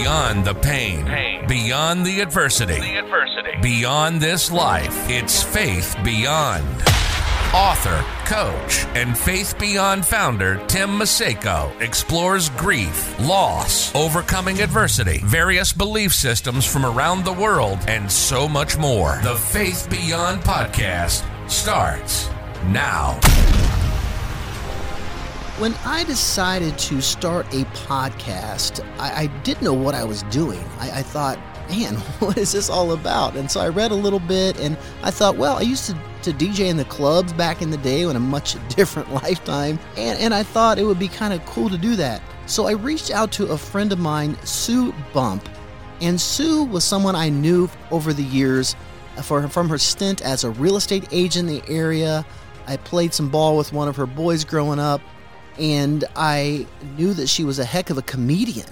Beyond the pain, Pain. beyond the adversity, The adversity. beyond this life, it's Faith Beyond. Author, coach, and Faith Beyond founder Tim Maceyko explores grief, loss, overcoming adversity, various belief systems from around the world, and so much more. The Faith Beyond podcast starts now. When I decided to start a podcast, I, I didn't know what I was doing. I, I thought, man, what is this all about? And so I read a little bit and I thought, well, I used to, to DJ in the clubs back in the day when a much different lifetime. And, and I thought it would be kind of cool to do that. So I reached out to a friend of mine, Sue Bump. And Sue was someone I knew over the years uh, for, from her stint as a real estate agent in the area. I played some ball with one of her boys growing up and I knew that she was a heck of a comedian.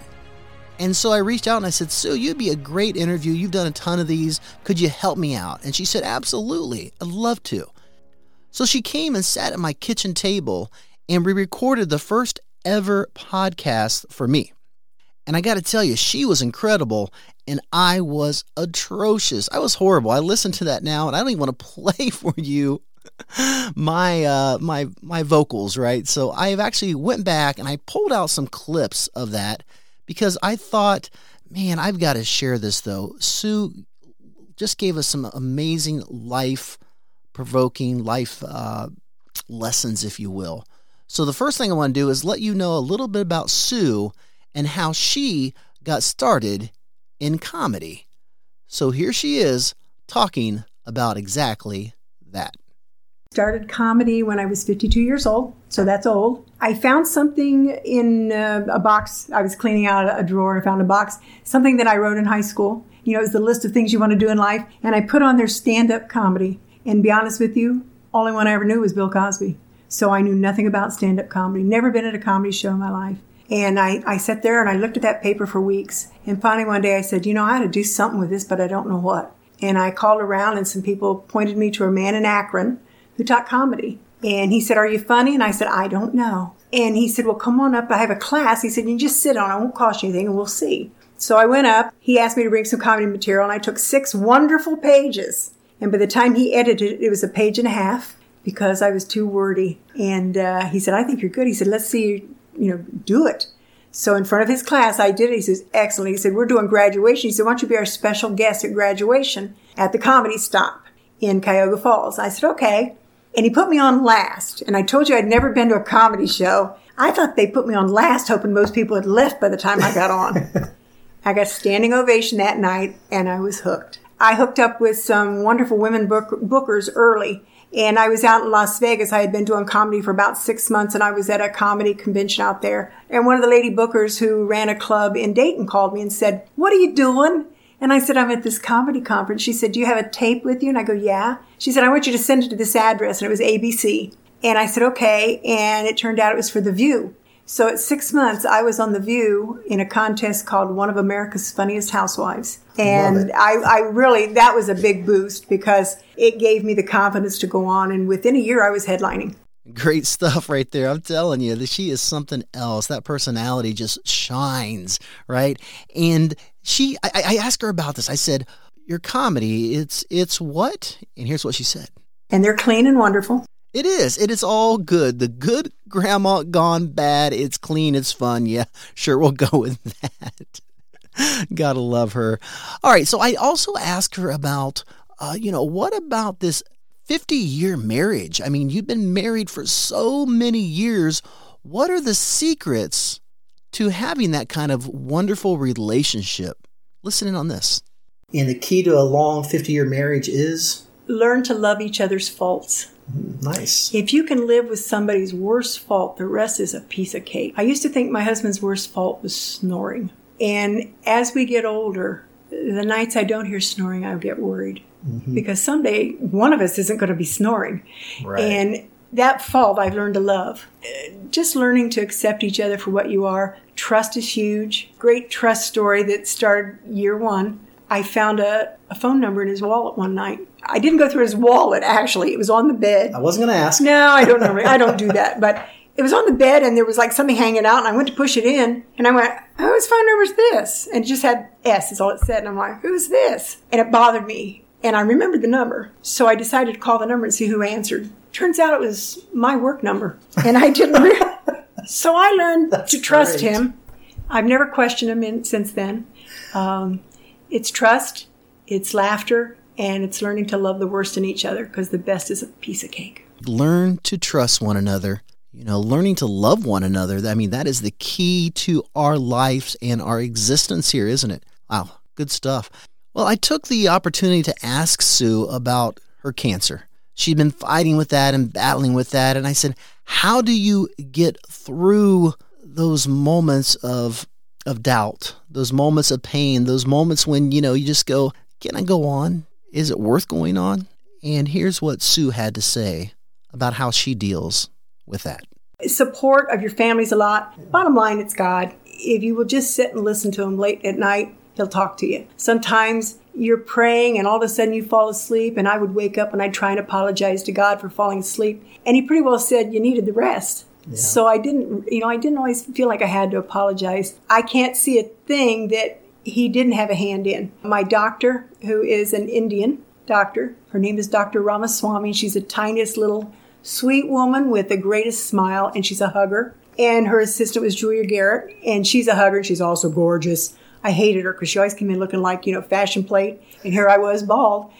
And so I reached out and I said, Sue, you'd be a great interview. You've done a ton of these. Could you help me out? And she said, Absolutely. I'd love to. So she came and sat at my kitchen table and we recorded the first ever podcast for me. And I got to tell you, she was incredible and I was atrocious. I was horrible. I listened to that now and I don't even want to play for you my uh my my vocals right? So i have actually went back and i pulled out some clips of that because i thought man i've got to share this though. Sue just gave us some amazing life provoking life uh, lessons if you will. So the first thing i want to do is let you know a little bit about sue and how she got started in comedy. So here she is talking about exactly that Started comedy when I was 52 years old, so that's old. I found something in uh, a box. I was cleaning out a drawer and found a box, something that I wrote in high school. You know, it was the list of things you want to do in life. And I put on there stand up comedy. And be honest with you, only one I ever knew was Bill Cosby. So I knew nothing about stand up comedy, never been at a comedy show in my life. And I, I sat there and I looked at that paper for weeks. And finally one day I said, you know, I ought to do something with this, but I don't know what. And I called around and some people pointed me to a man in Akron who taught comedy. And he said, Are you funny? And I said, I don't know. And he said, Well, come on up. I have a class. He said, You just sit on. It won't cost you anything and we'll see. So I went up. He asked me to bring some comedy material and I took six wonderful pages. And by the time he edited it, it was a page and a half because I was too wordy. And uh, he said, I think you're good. He said, Let's see you, you know, do it. So in front of his class, I did it. He says, Excellent. He said, We're doing graduation. He said, Why don't you be our special guest at graduation at the comedy stop in Cuyahoga Falls? I said, Okay and he put me on last. And I told you I'd never been to a comedy show. I thought they put me on last, hoping most people had left by the time I got on. I got standing ovation that night, and I was hooked. I hooked up with some wonderful women book- bookers early, and I was out in Las Vegas. I had been doing comedy for about six months, and I was at a comedy convention out there. And one of the lady bookers who ran a club in Dayton called me and said, "What are you doing?" And I said, I'm at this comedy conference. She said, Do you have a tape with you? And I go, Yeah. She said, I want you to send it to this address. And it was ABC. And I said, Okay. And it turned out it was for The View. So at six months, I was on The View in a contest called One of America's Funniest Housewives. And I, I really, that was a big boost because it gave me the confidence to go on. And within a year, I was headlining. Great stuff right there. I'm telling you that she is something else. That personality just shines, right? And she, I, I asked her about this. I said, "Your comedy, it's it's what?" And here's what she said. And they're clean and wonderful. It is. It is all good. The good grandma gone bad. It's clean. It's fun. Yeah, sure. We'll go with that. Gotta love her. All right. So I also asked her about, uh, you know, what about this 50 year marriage? I mean, you've been married for so many years. What are the secrets to having that kind of wonderful relationship? Listen in on this. And the key to a long 50 year marriage is Learn to love each other's faults. Mm-hmm. nice. If you can live with somebody's worst fault, the rest is a piece of cake. I used to think my husband's worst fault was snoring. And as we get older, the nights I don't hear snoring, I get worried. Mm-hmm. Because someday one of us isn't going to be snoring. Right. And that fault I've learned to love. Just learning to accept each other for what you are. Trust is huge. Great trust story that started year one. I found a, a phone number in his wallet one night. I didn't go through his wallet, actually. It was on the bed. I wasn't going to ask. No, I don't know. I don't do that. But it was on the bed and there was like something hanging out and I went to push it in and I went, oh, whose phone number is this? And it just had S is all it said. And I'm like, who's this? And it bothered me. And I remembered the number. So I decided to call the number and see who answered. Turns out it was my work number. And I didn't re- So I learned That's to trust great. him. I've never questioned him in, since then. Um, it's trust, it's laughter, and it's learning to love the worst in each other because the best is a piece of cake. learn to trust one another. You know, learning to love one another. I mean, that is the key to our lives and our existence here, isn't it? Wow, good stuff. Well, I took the opportunity to ask Sue about her cancer. She'd been fighting with that and battling with that. And I said, How do you get through those moments of of doubt, those moments of pain, those moments when, you know, you just go, Can I go on? Is it worth going on? And here's what Sue had to say about how she deals with that. support of your families a lot. Bottom line, it's God. If you will just sit and listen to Him late at night, He'll talk to you. Sometimes you're praying and all of a sudden you fall asleep, and I would wake up and I'd try and apologize to God for falling asleep. And He pretty well said you needed the rest. So I didn't, you know, I didn't always feel like I had to apologize. I can't see a thing that He didn't have a hand in. My doctor, who is an Indian doctor, her name is Dr. Ramaswamy. She's the tiniest little sweet woman with the greatest smile, and she's a hugger. And her assistant was Julia Garrett, and she's a hugger, she's also gorgeous. I hated her because she always came in looking like, you know, fashion plate, and here I was bald.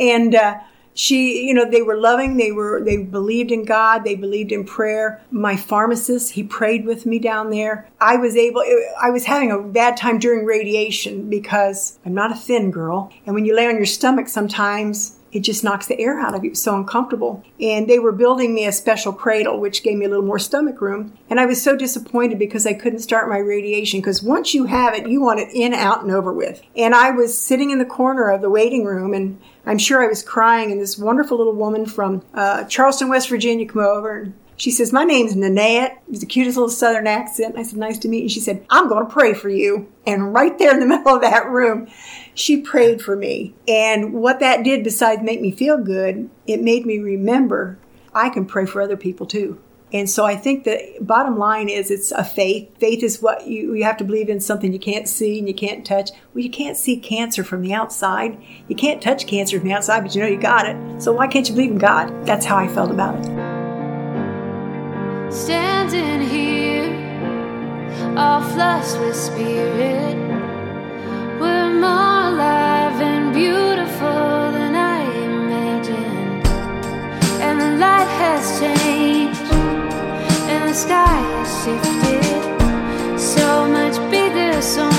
and uh, she, you know, they were loving, they were, they believed in God, they believed in prayer. My pharmacist, he prayed with me down there. I was able, I was having a bad time during radiation because I'm not a thin girl. And when you lay on your stomach sometimes, it just knocks the air out of you. It's so uncomfortable. And they were building me a special cradle, which gave me a little more stomach room. And I was so disappointed because I couldn't start my radiation because once you have it, you want it in, out, and over with. And I was sitting in the corner of the waiting room and I'm sure I was crying. And this wonderful little woman from uh, Charleston, West Virginia came over and she says, My name's Nanette. It's the cutest little southern accent. I said, Nice to meet you. And She said, I'm going to pray for you. And right there in the middle of that room, she prayed for me. And what that did, besides make me feel good, it made me remember I can pray for other people too. And so I think the bottom line is it's a faith. Faith is what you, you have to believe in something you can't see and you can't touch. Well, you can't see cancer from the outside. You can't touch cancer from the outside, but you know you got it. So why can't you believe in God? That's how I felt about it. Standing here, all flushed with spirit. We're more alive and beautiful than I imagined. And the light has changed, and the sky has shifted. So much bigger, so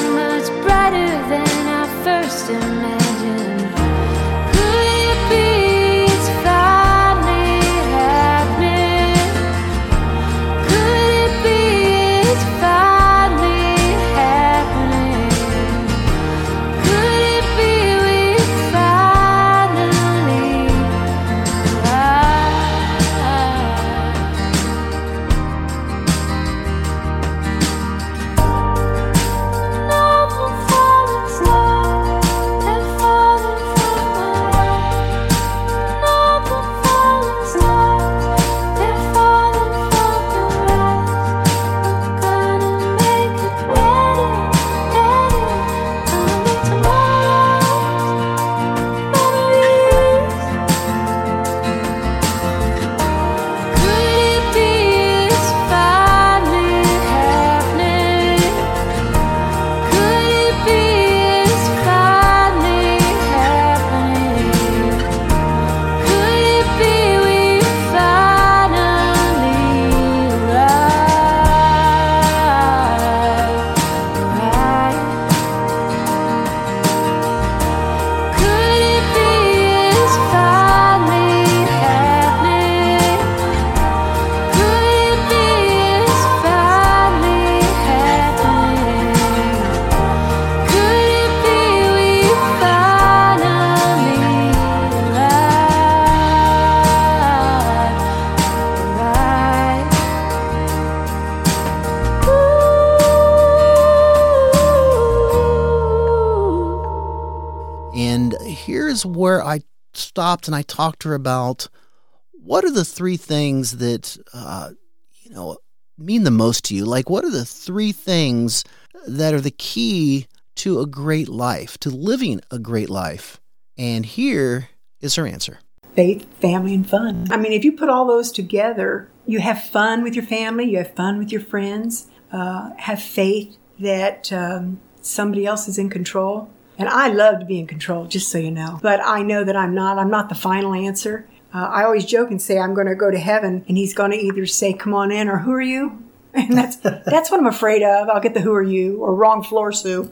here's where I stopped and I talked to her about what are the three things that, uh, you know, mean the most to you? Like, what are the three things that are the key to a great life, to living a great life? And here is her answer faith, family, and fun. I mean, if you put all those together, you have fun with your family, you have fun with your friends, uh, have faith that um, somebody else is in control. And I love to be in control, just so you know. But I know that I'm not. I'm not the final answer. Uh, I always joke and say I'm going to go to heaven, and he's going to either say, "Come on in," or "Who are you?" And that's that's what I'm afraid of. I'll get the "Who are you?" or "Wrong floor, Sue."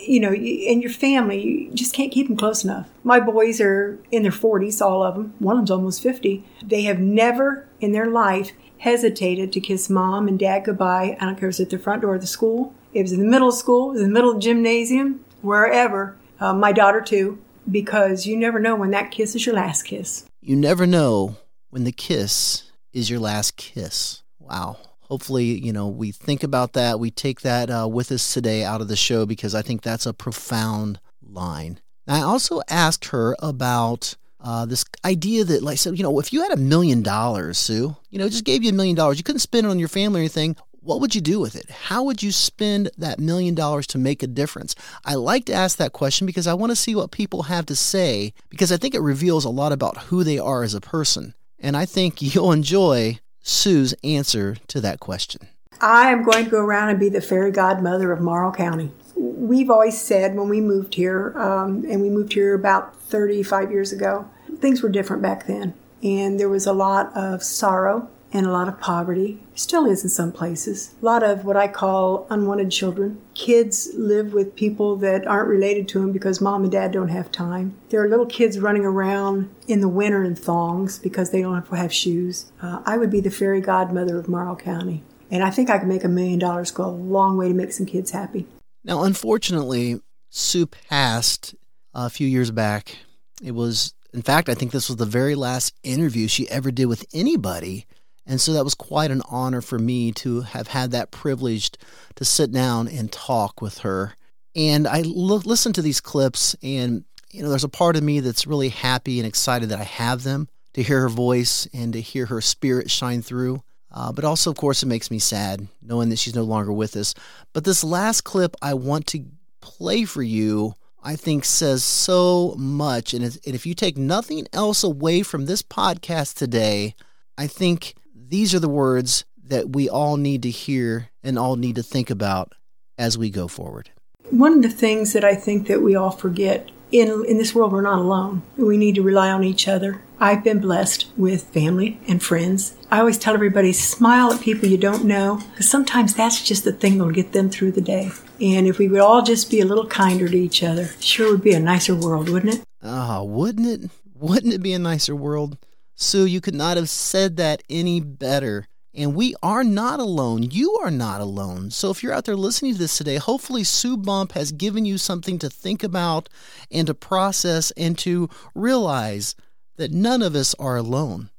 You know, and your family, you just can't keep them close enough. My boys are in their 40s, all of them. One of them's almost 50. They have never in their life hesitated to kiss mom and dad goodbye. I don't care if it's at the front door of the school, it was in the middle of school, it was in the middle of the gymnasium, wherever. Uh, my daughter too, because you never know when that kiss is your last kiss. You never know when the kiss is your last kiss. Wow. Hopefully, you know, we think about that. We take that uh, with us today out of the show because I think that's a profound line. I also asked her about uh, this idea that, like, so, you know, if you had a million dollars, Sue, you know, just gave you a million dollars, you couldn't spend it on your family or anything what would you do with it? How would you spend that million dollars to make a difference? I like to ask that question because I want to see what people have to say because I think it reveals a lot about who they are as a person. And I think you'll enjoy Sue's answer to that question. I am going to go around and be the fairy godmother of Morrow County. We've always said when we moved here, um, and we moved here about 35 years ago, things were different back then. And there was a lot of sorrow and a lot of poverty. Still is in some places. A lot of what I call unwanted children. Kids live with people that aren't related to them because mom and dad don't have time. There are little kids running around in the winter in thongs because they don't have shoes. Uh, I would be the fairy godmother of Morrow County. And I think I could make a million dollars go a long way to make some kids happy. Now, unfortunately, Sue passed a few years back. It was, in fact, I think this was the very last interview she ever did with anybody and so that was quite an honor for me to have had that privilege to sit down and talk with her. And I listen to these clips, and you know, there's a part of me that's really happy and excited that I have them to hear her voice and to hear her spirit shine through. Uh, but also, of course, it makes me sad knowing that she's no longer with us. But this last clip I want to play for you, I think says so much. And if you take nothing else away from this podcast today, I think these are the words that we all need to hear and all need to think about as we go forward. One of the things that I think that we all forget in in this world we're not alone. We need to rely on each other. I've been blessed with family and friends. I always tell everybody smile at people you don't know because sometimes that's just the thing that'll get them through the day. And if we would all just be a little kinder to each other, sure would be a nicer world, wouldn't it? Ah, wouldn't it? Wouldn't it be a nicer world? Sue, you could not have said that any better. And we are not alone. You are not alone. So if you're out there listening to this today, hopefully Sue Bump has given you something to think about and to process and to realize that none of us are alone.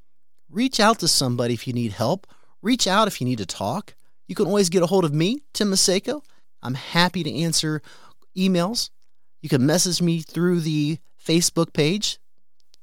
Reach out to somebody if you need help. Reach out if you need to talk. You can always get a hold of me, Tim Maceyko. I'm happy to answer emails. You can message me through the Facebook page,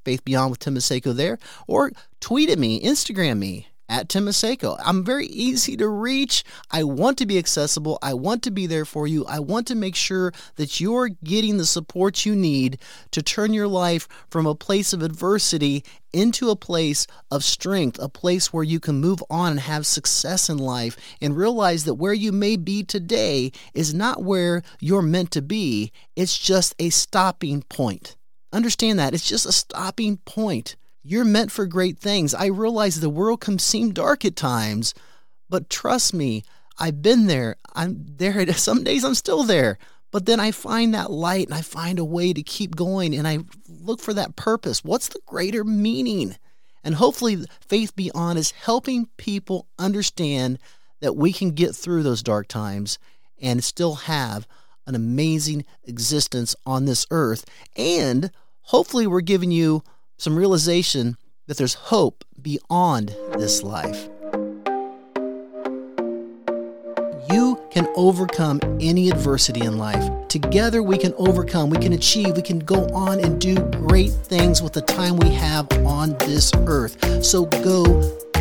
Faith Beyond with Tim Maceyko there, or tweet at me, Instagram me at Tim Maceyko. I'm very easy to reach. I want to be accessible. I want to be there for you. I want to make sure that you're getting the support you need to turn your life from a place of adversity into a place of strength, a place where you can move on and have success in life and realize that where you may be today is not where you're meant to be. It's just a stopping point. Understand that. It's just a stopping point. You're meant for great things. I realize the world can seem dark at times, but trust me, I've been there. I'm there. Some days I'm still there. But then I find that light and I find a way to keep going and I look for that purpose. What's the greater meaning? And hopefully, Faith Beyond is helping people understand that we can get through those dark times and still have an amazing existence on this earth. And hopefully, we're giving you some realization that there's hope beyond this life. You can overcome any adversity in life. Together, we can overcome, we can achieve, we can go on and do great things with the time we have on this earth. So go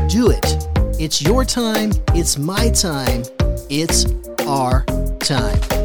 do it. It's your time, it's my time, it's our time.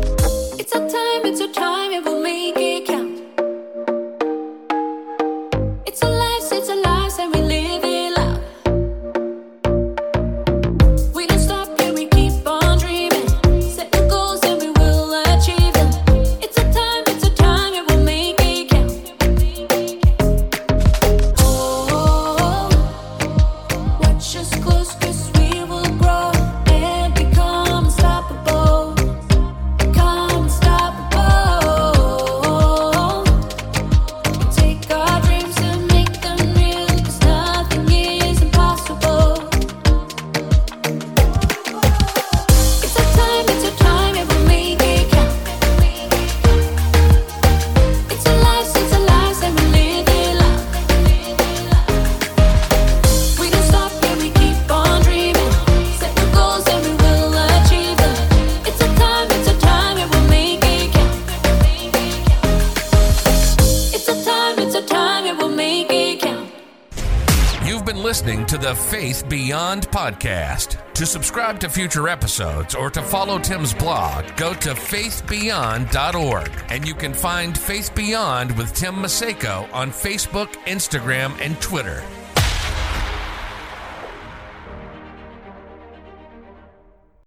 listening to the Faith Beyond podcast. To subscribe to future episodes or to follow Tim's blog, go to faithbeyond.org. And you can find Faith Beyond with Tim Maceyko on Facebook, Instagram, and Twitter.